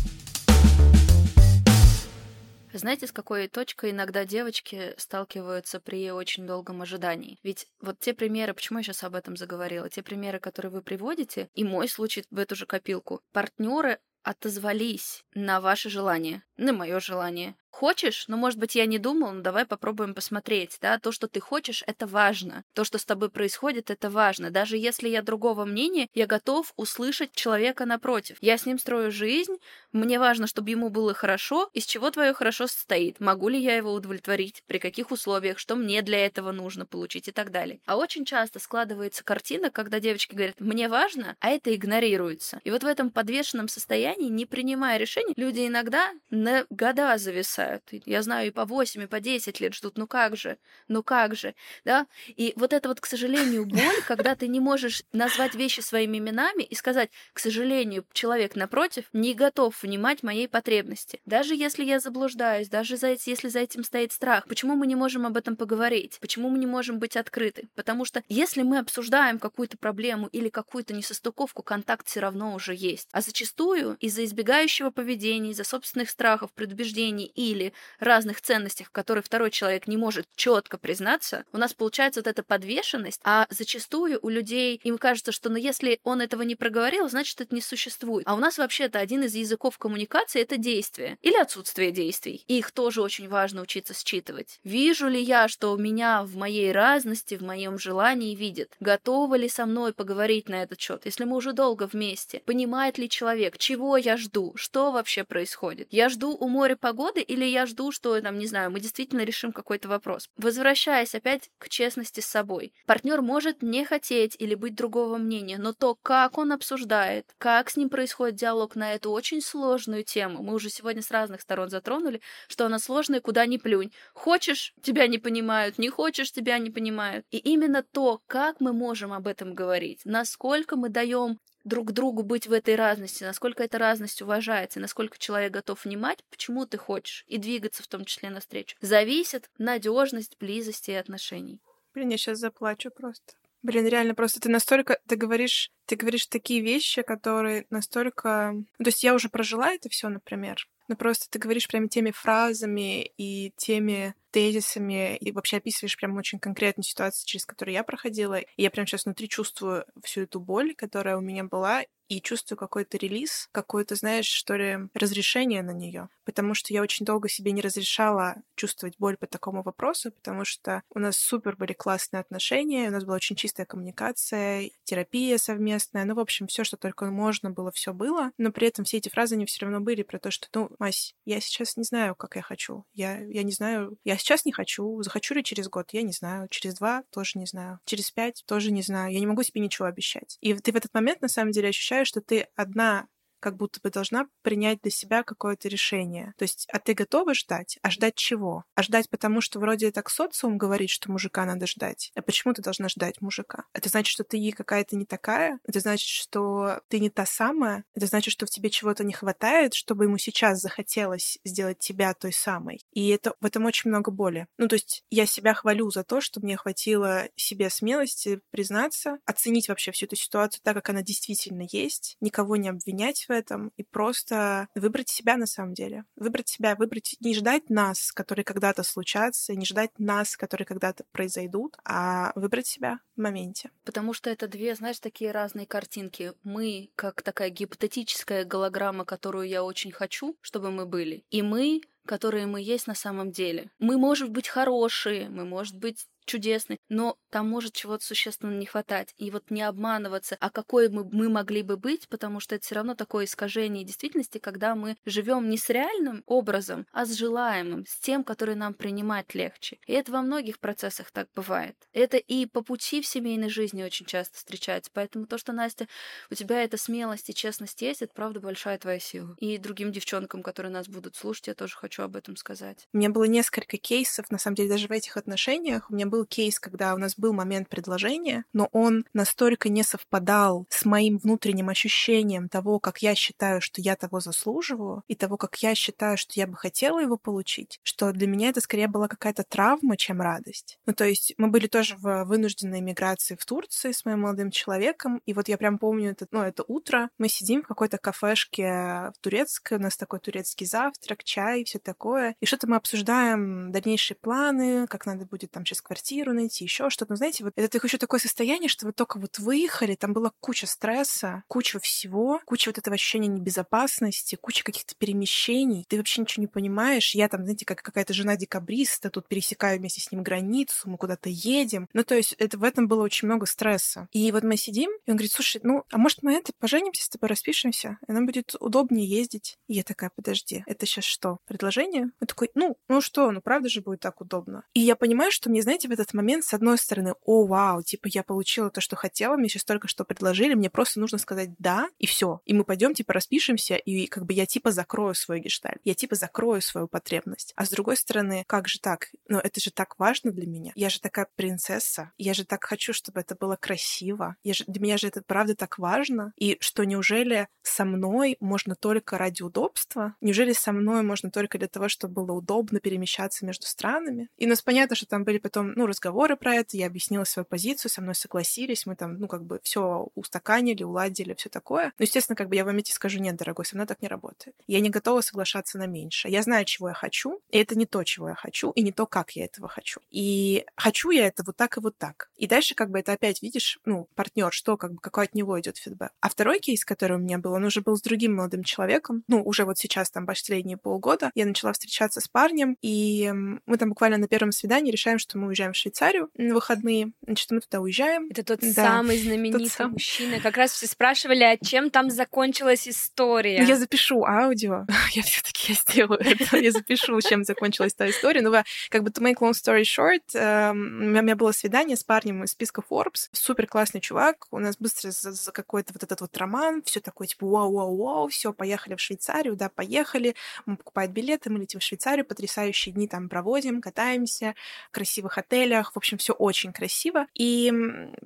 [SPEAKER 4] Знаете, с какой точкой иногда девочки сталкиваются при очень долгом ожидании? Ведь вот те примеры, почему я сейчас об этом заговорила, те примеры, которые вы приводите, и мой случай в эту же копилку, партнеры отозвались на ваше желание, на мое желание. Хочешь? Ну, может быть, я не думал, но давай попробуем посмотреть, да? То, что ты хочешь, это важно. То, что с тобой происходит, это важно. Даже если я другого мнения, я готов услышать человека напротив. Я с ним строю жизнь, мне важно, чтобы ему было хорошо. Из чего твое хорошо состоит? Могу ли я его удовлетворить? При каких условиях? Что мне для этого нужно получить и так далее. А очень часто складывается картина, когда девочки говорят, мне важно, а это игнорируется. И вот в этом подвешенном состоянии, не принимая решений, люди иногда на года зависают бросают. Я знаю, и по 8, и по 10 лет ждут. Ну как же? Ну как же? Да? И вот это вот, к сожалению, боль, когда ты не можешь назвать вещи своими именами и сказать, к сожалению, человек напротив не готов внимать моей потребности. Даже если я заблуждаюсь, даже за, если за этим стоит страх, почему мы не можем об этом поговорить? Почему мы не можем быть открыты? Потому что если мы обсуждаем какую-то проблему или какую-то несостыковку, контакт все равно уже есть. А зачастую из-за избегающего поведения, из-за собственных страхов, предубеждений и или разных ценностях, в которые второй человек не может четко признаться, у нас получается вот эта подвешенность, а зачастую у людей им кажется, что ну если он этого не проговорил, значит это не существует. А у нас вообще-то один из языков коммуникации это действие или отсутствие действий. И их тоже очень важно учиться считывать. Вижу ли я, что меня в моей разности, в моем желании видит? Готова ли со мной поговорить на этот счет? Если мы уже долго вместе, понимает ли человек, чего я жду, что вообще происходит? Я жду у моря погоды или или я жду, что, там, не знаю, мы действительно решим какой-то вопрос. Возвращаясь опять к честности с собой. Партнер может не хотеть или быть другого мнения, но то, как он обсуждает, как с ним происходит диалог на эту очень сложную тему, мы уже сегодня с разных сторон затронули, что она сложная, куда ни плюнь. Хочешь, тебя не понимают, не хочешь, тебя не понимают. И именно то, как мы можем об этом говорить, насколько мы даем друг другу быть в этой разности, насколько эта разность уважается, насколько человек готов внимать, почему ты хочешь, и двигаться в том числе навстречу, зависит надежность близости и отношений.
[SPEAKER 3] Блин, я сейчас заплачу просто. Блин, реально, просто ты настолько, ты говоришь, ты говоришь такие вещи, которые настолько... Ну, то есть я уже прожила это все, например, но просто ты говоришь прямо теми фразами и теми тезисами и вообще описываешь прям очень конкретную ситуацию, через которую я проходила. И я прям сейчас внутри чувствую всю эту боль, которая у меня была, и чувствую какой-то релиз, какое-то, знаешь, что ли, разрешение на нее. Потому что я очень долго себе не разрешала чувствовать боль по такому вопросу, потому что у нас супер были классные отношения, у нас была очень чистая коммуникация, терапия совместная, ну, в общем, все, что только можно было, все было, но при этом все эти фразы, они все равно были про то, что, ну, Мась, я сейчас не знаю, как я хочу. Я, я не знаю, я сейчас не хочу. Захочу ли через год? Я не знаю. Через два тоже не знаю. Через пять тоже не знаю. Я не могу себе ничего обещать. И ты в этот момент, на самом деле, ощущаешь, что ты одна как будто бы должна принять для себя какое-то решение. То есть, а ты готова ждать? А ждать чего? А ждать потому, что вроде так социум говорит, что мужика надо ждать. А почему ты должна ждать мужика? Это значит, что ты какая-то не такая? Это значит, что ты не та самая? Это значит, что в тебе чего-то не хватает, чтобы ему сейчас захотелось сделать тебя той самой? И это в этом очень много боли. Ну, то есть я себя хвалю за то, что мне хватило себе смелости признаться, оценить вообще всю эту ситуацию так, как она действительно есть, никого не обвинять в этом и просто выбрать себя на самом деле. Выбрать себя, выбрать, не ждать нас, которые когда-то случатся, не ждать нас, которые когда-то произойдут, а выбрать себя в моменте.
[SPEAKER 4] Потому что это две, знаешь, такие разные картинки. Мы, как такая гипотетическая голограмма, которую я очень хочу, чтобы мы были. И мы, которые мы есть на самом деле. Мы, может быть, хорошие, мы, может быть, чудесный, но там может чего-то существенно не хватать. И вот не обманываться, а какой мы, мы могли бы быть, потому что это все равно такое искажение действительности, когда мы живем не с реальным образом, а с желаемым, с тем, который нам принимать легче. И это во многих процессах так бывает. Это и по пути в семейной жизни очень часто встречается. Поэтому то, что, Настя, у тебя эта смелость и честность есть, это правда большая твоя сила. И другим девчонкам, которые нас будут слушать, я тоже хочу об этом сказать.
[SPEAKER 3] У меня было несколько кейсов, на самом деле, даже в этих отношениях. У меня был кейс, когда у нас был момент предложения, но он настолько не совпадал с моим внутренним ощущением того, как я считаю, что я того заслуживаю, и того, как я считаю, что я бы хотела его получить, что для меня это скорее была какая-то травма, чем радость. Ну, то есть мы были тоже в вынужденной миграции в Турции с моим молодым человеком, и вот я прям помню это, ну, это утро, мы сидим в какой-то кафешке в турецкой, у нас такой турецкий завтрак, чай, все такое, и что-то мы обсуждаем дальнейшие планы, как надо будет там сейчас квартиру квартиру найти, еще что-то. Но знаете, вот это еще такое состояние, что вы только вот выехали, там была куча стресса, куча всего, куча вот этого ощущения небезопасности, куча каких-то перемещений. Ты вообще ничего не понимаешь. Я там, знаете, как какая-то жена декабриста, тут пересекаю вместе с ним границу, мы куда-то едем. Ну, то есть это, в этом было очень много стресса. И вот мы сидим, и он говорит, слушай, ну, а может мы это, поженимся с тобой, распишемся, и нам будет удобнее ездить. И я такая, подожди, это сейчас что, предложение? Он такой, ну, ну что, ну правда же будет так удобно. И я понимаю, что мне, знаете, в этот момент, с одной стороны, о, вау, типа, я получила то, что хотела, мне сейчас только что предложили, мне просто нужно сказать «да», и все. И мы пойдем, типа, распишемся, и как бы я, типа, закрою свой гешталь. Я, типа, закрою свою потребность. А с другой стороны, как же так? Ну, это же так важно для меня. Я же такая принцесса. Я же так хочу, чтобы это было красиво. Я же, для меня же это правда так важно. И что неужели со мной можно только ради удобства? Неужели со мной можно только для того, чтобы было удобно перемещаться между странами? И у нас понятно, что там были потом, ну, разговоры про это, я объяснила свою позицию, со мной согласились, мы там, ну, как бы все устаканили, уладили, все такое. Но, естественно, как бы я в моменте скажу, нет, дорогой, со мной так не работает. Я не готова соглашаться на меньше. Я знаю, чего я хочу, и это не то, чего я хочу, и не то, как я этого хочу. И хочу я это вот так и вот так. И дальше как бы это опять, видишь, ну, партнер, что, как бы, какой от него идет фидбэк. А второй кейс, который у меня был, он уже был с другим молодым человеком, ну, уже вот сейчас, там, последние полгода, я начала встречаться с парнем, и мы там буквально на первом свидании решаем, что мы уезжаем в Швейцарию на выходные. Значит, мы туда уезжаем.
[SPEAKER 2] Это тот да, самый знаменитый тот сам... мужчина. Как раз все спрашивали, а чем там закончилась история.
[SPEAKER 3] Ну, я запишу аудио. я все таки я сделаю это. Я запишу, чем закончилась та история. Ну, как бы to make long story short, эм, у меня было свидание с парнем из списка Forbes. Супер классный чувак. У нас быстро за, какой-то вот этот вот роман. Все такое, типа, вау-вау-вау, все, поехали в Швейцарию, да, поехали. Он покупает билеты, мы летим в Швейцарию, потрясающие дни там проводим, катаемся красивых отелях. В общем, все очень красиво. И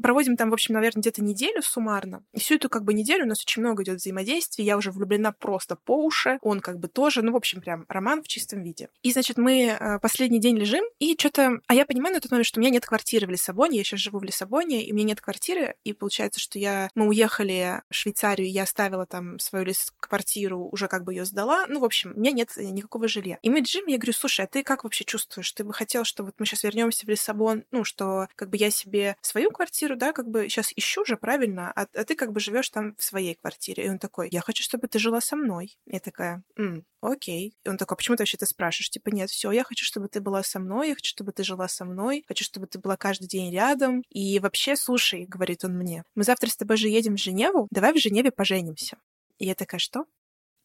[SPEAKER 3] проводим там, в общем, наверное, где-то неделю суммарно. И всю эту как бы неделю у нас очень много идет взаимодействий. Я уже влюблена просто по уши. Он как бы тоже, ну, в общем, прям роман в чистом виде. И, значит, мы э, последний день лежим, и что-то... А я понимаю на тот момент, что у меня нет квартиры в Лиссабоне. Я сейчас живу в Лиссабоне, и у меня нет квартиры. И получается, что я... Мы уехали в Швейцарию, я оставила там свою квартиру, уже как бы ее сдала. Ну, в общем, у меня нет никакого жилья. И мы Джим, я говорю, слушай, а ты как вообще чувствуешь? Ты бы хотел, что вот мы сейчас вернемся в Лиссабон, ну, что как бы я себе свою квартиру, да, как бы сейчас ищу же, правильно, а, а ты как бы живешь там в своей квартире. И он такой, я хочу, чтобы ты жила со мной. Я такая, М, окей. И он такой, «А почему ты вообще это спрашиваешь? Типа, нет, все, я хочу, чтобы ты была со мной, я хочу, чтобы ты жила со мной, хочу, чтобы ты была каждый день рядом. И вообще, слушай, говорит он мне, мы завтра с тобой же едем в Женеву, давай в Женеве поженимся. И я такая, что?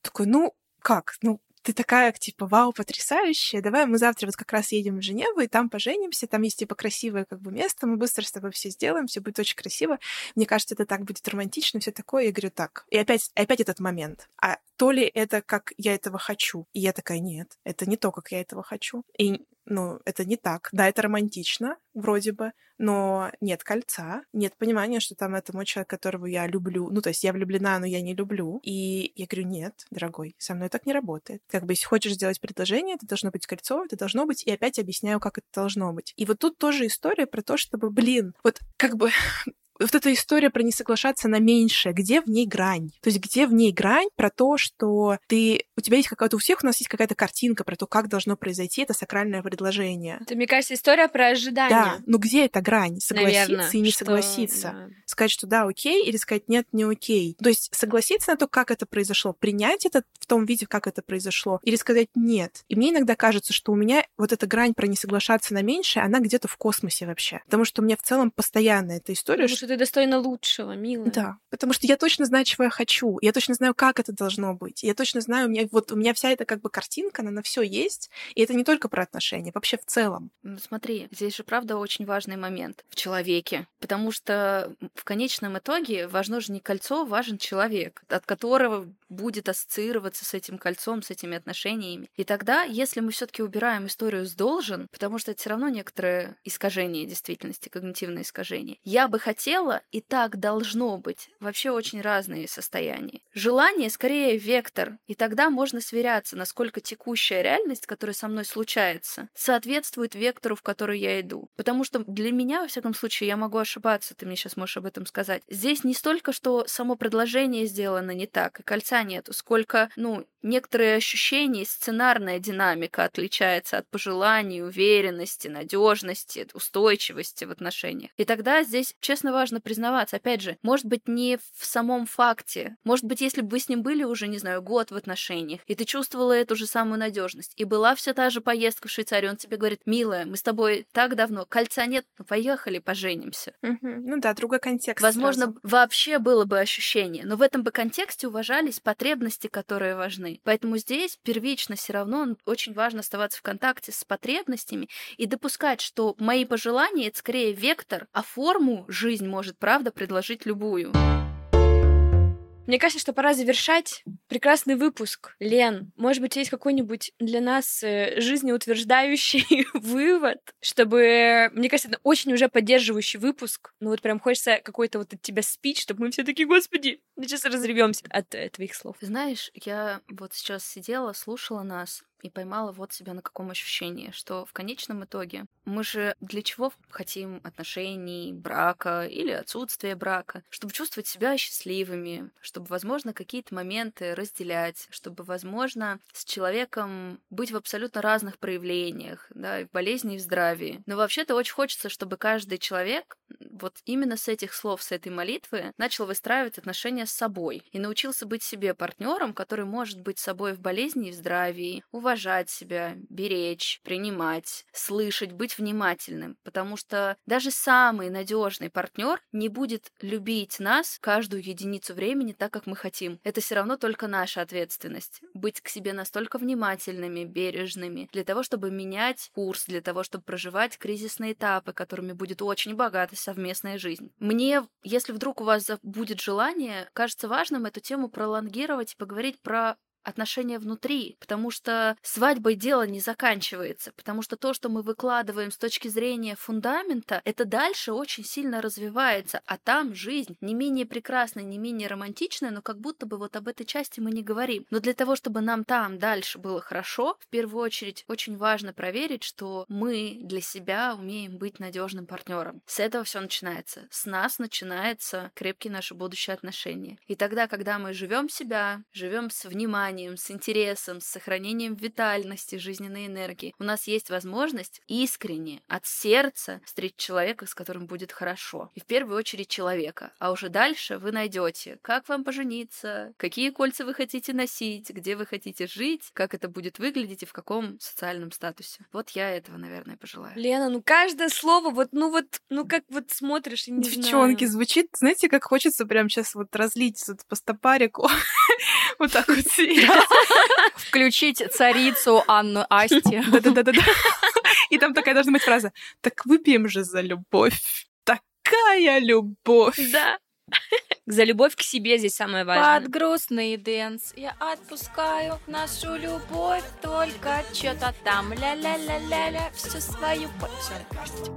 [SPEAKER 3] Такой, ну, как? Ну, ты такая, типа, вау, потрясающая, давай мы завтра вот как раз едем в Женеву, и там поженимся, там есть, типа, красивое как бы место, мы быстро с тобой все сделаем, все будет очень красиво. Мне кажется, это так будет романтично, все такое. Я говорю, так. И опять, опять этот момент. А то ли это как я этого хочу? И я такая, нет, это не то, как я этого хочу. И ну, это не так. Да, это романтично, вроде бы, но нет кольца, нет понимания, что там это мой человек, которого я люблю. Ну, то есть я влюблена, но я не люблю. И я говорю, нет, дорогой, со мной так не работает. Как бы, если хочешь сделать предложение, это должно быть кольцо, это должно быть, и опять объясняю, как это должно быть. И вот тут тоже история про то, чтобы, блин, вот как бы вот эта история про не соглашаться на меньшее, где в ней грань? То есть где в ней грань про то, что ты, у тебя есть какая-то, у всех у нас есть какая-то картинка про то, как должно произойти это сакральное предложение.
[SPEAKER 2] Это, мне кажется, история про ожидание.
[SPEAKER 3] Да, но где эта грань? Согласиться
[SPEAKER 2] Наверное,
[SPEAKER 3] и не
[SPEAKER 2] что-
[SPEAKER 3] согласиться.
[SPEAKER 2] да.
[SPEAKER 3] Сказать, что да, окей, или сказать нет, не окей. То есть согласиться на то, как это произошло, принять это в том виде, как это произошло, или сказать нет. И мне иногда кажется, что у меня вот эта грань про не соглашаться на меньшее, она где-то в космосе вообще. Потому что у меня в целом постоянно эта история,
[SPEAKER 2] Потому что ты достойна лучшего, милая.
[SPEAKER 3] да, потому что я точно знаю, чего я хочу. Я точно знаю, как это должно быть. Я точно знаю, у меня вот у меня вся эта как бы картинка, она на все есть. И это не только про отношения, вообще в целом.
[SPEAKER 4] Ну, Смотри, здесь же правда очень важный момент в человеке, потому что в конечном итоге важно же не кольцо, важен человек, от которого будет ассоциироваться с этим кольцом, с этими отношениями. И тогда, если мы все-таки убираем историю с должен, потому что это все равно некоторое искажение действительности, когнитивное искажение, я бы хотела, и так должно быть. Вообще очень разные состояния. Желание скорее вектор, и тогда можно сверяться, насколько текущая реальность, которая со мной случается, соответствует вектору, в который я иду. Потому что для меня, во всяком случае, я могу ошибаться, ты мне сейчас можешь об этом сказать. Здесь не столько, что само предложение сделано не так, и кольца нету, сколько, ну, некоторые ощущения, сценарная динамика отличается от пожеланий, уверенности, надежности, устойчивости в отношениях. И тогда здесь, честно, важно признаваться, опять же, может быть, не в самом факте. Может быть, если бы вы с ним были уже, не знаю, год в отношениях, и ты чувствовала эту же самую надежность, и была все та же поездка в Швейцарию, он тебе говорит, милая, мы с тобой так давно, кольца нет, ну поехали, поженимся.
[SPEAKER 3] Ну да, другой контекст.
[SPEAKER 4] Возможно,
[SPEAKER 3] сразу.
[SPEAKER 4] вообще было бы ощущение, но в этом бы контексте уважались потребности, которые важны. Поэтому здесь первично все равно очень важно оставаться в контакте с потребностями и допускать, что мои пожелания это скорее вектор, а форму жизнь может, правда, предложить любую.
[SPEAKER 2] Мне кажется, что пора завершать прекрасный выпуск. Лен, может быть, есть какой-нибудь для нас э, жизнеутверждающий вывод, чтобы, мне кажется, это очень уже поддерживающий выпуск. Ну вот прям хочется какой-то вот от тебя спич, чтобы мы все такие, господи, мы сейчас разревемся от э, твоих слов.
[SPEAKER 4] Знаешь, я вот сейчас сидела, слушала нас и поймала вот себя на каком ощущении, что в конечном итоге мы же для чего хотим отношений, брака или отсутствия брака? Чтобы чувствовать себя счастливыми, чтобы, возможно, какие-то моменты разделять, чтобы, возможно, с человеком быть в абсолютно разных проявлениях, да, и в болезни, и в здравии. Но вообще-то очень хочется, чтобы каждый человек вот именно с этих слов, с этой молитвы начал выстраивать отношения с собой и научился быть себе партнером, который может быть собой в болезни и в здравии, уважать себя, беречь, принимать, слышать, быть внимательным, потому что даже самый надежный партнер не будет любить нас каждую единицу времени так, как мы хотим. Это все равно только наша ответственность. Быть к себе настолько внимательными, бережными, для того, чтобы менять курс, для того, чтобы проживать кризисные этапы, которыми будет очень богата совместная жизнь. Мне, если вдруг у вас будет желание, кажется важным эту тему пролонгировать и поговорить про отношения внутри, потому что свадьбой дело не заканчивается, потому что то, что мы выкладываем с точки зрения фундамента, это дальше очень сильно развивается, а там жизнь не менее прекрасная, не менее романтичная, но как будто бы вот об этой части мы не говорим. Но для того, чтобы нам там дальше было хорошо, в первую очередь очень важно проверить, что мы для себя умеем быть надежным партнером. С этого все начинается. С нас начинается крепкие наши будущие отношения. И тогда, когда мы живем себя, живем с вниманием, с интересом, с сохранением витальности, жизненной энергии, у нас есть возможность искренне, от сердца встретить человека, с которым будет хорошо. И в первую очередь человека. А уже дальше вы найдете, как вам пожениться, какие кольца вы хотите носить, где вы хотите жить, как это будет выглядеть и в каком социальном статусе. Вот я этого, наверное, пожелаю.
[SPEAKER 2] Лена, ну каждое слово, вот, ну вот, ну как вот смотришь и не
[SPEAKER 3] Девчонки,
[SPEAKER 2] знаю.
[SPEAKER 3] звучит, знаете, как хочется прям сейчас вот разлить вот по стопарику. Вот так вот.
[SPEAKER 1] Включить царицу Анну Асти.
[SPEAKER 3] Да-да-да-да. И там такая должна быть фраза. Так выпьем же за любовь. Такая любовь.
[SPEAKER 2] Да. За любовь к себе здесь самое важное.
[SPEAKER 1] Под грустный dance я отпускаю нашу любовь Только что-то там ля-ля-ля-ля-ля Всю свою... Все, простите.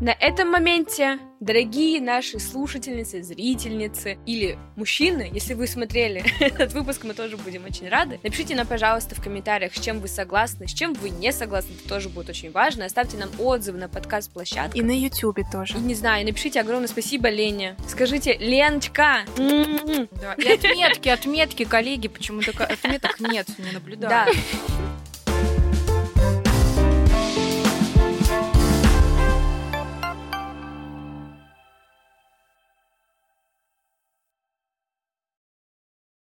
[SPEAKER 2] На этом моменте Дорогие наши слушательницы, зрительницы или мужчины, если вы смотрели этот выпуск, мы тоже будем очень рады. Напишите нам, пожалуйста, в комментариях, с чем вы согласны, с чем вы не согласны, это тоже будет очень важно. Оставьте нам отзывы на подкаст-площадке.
[SPEAKER 3] И на Ютубе тоже.
[SPEAKER 2] И не знаю, напишите огромное спасибо Лене. Скажите, Леночка!
[SPEAKER 1] Да. И отметки, отметки, коллеги, почему-то отметок нет, не наблюдаю.
[SPEAKER 2] Да.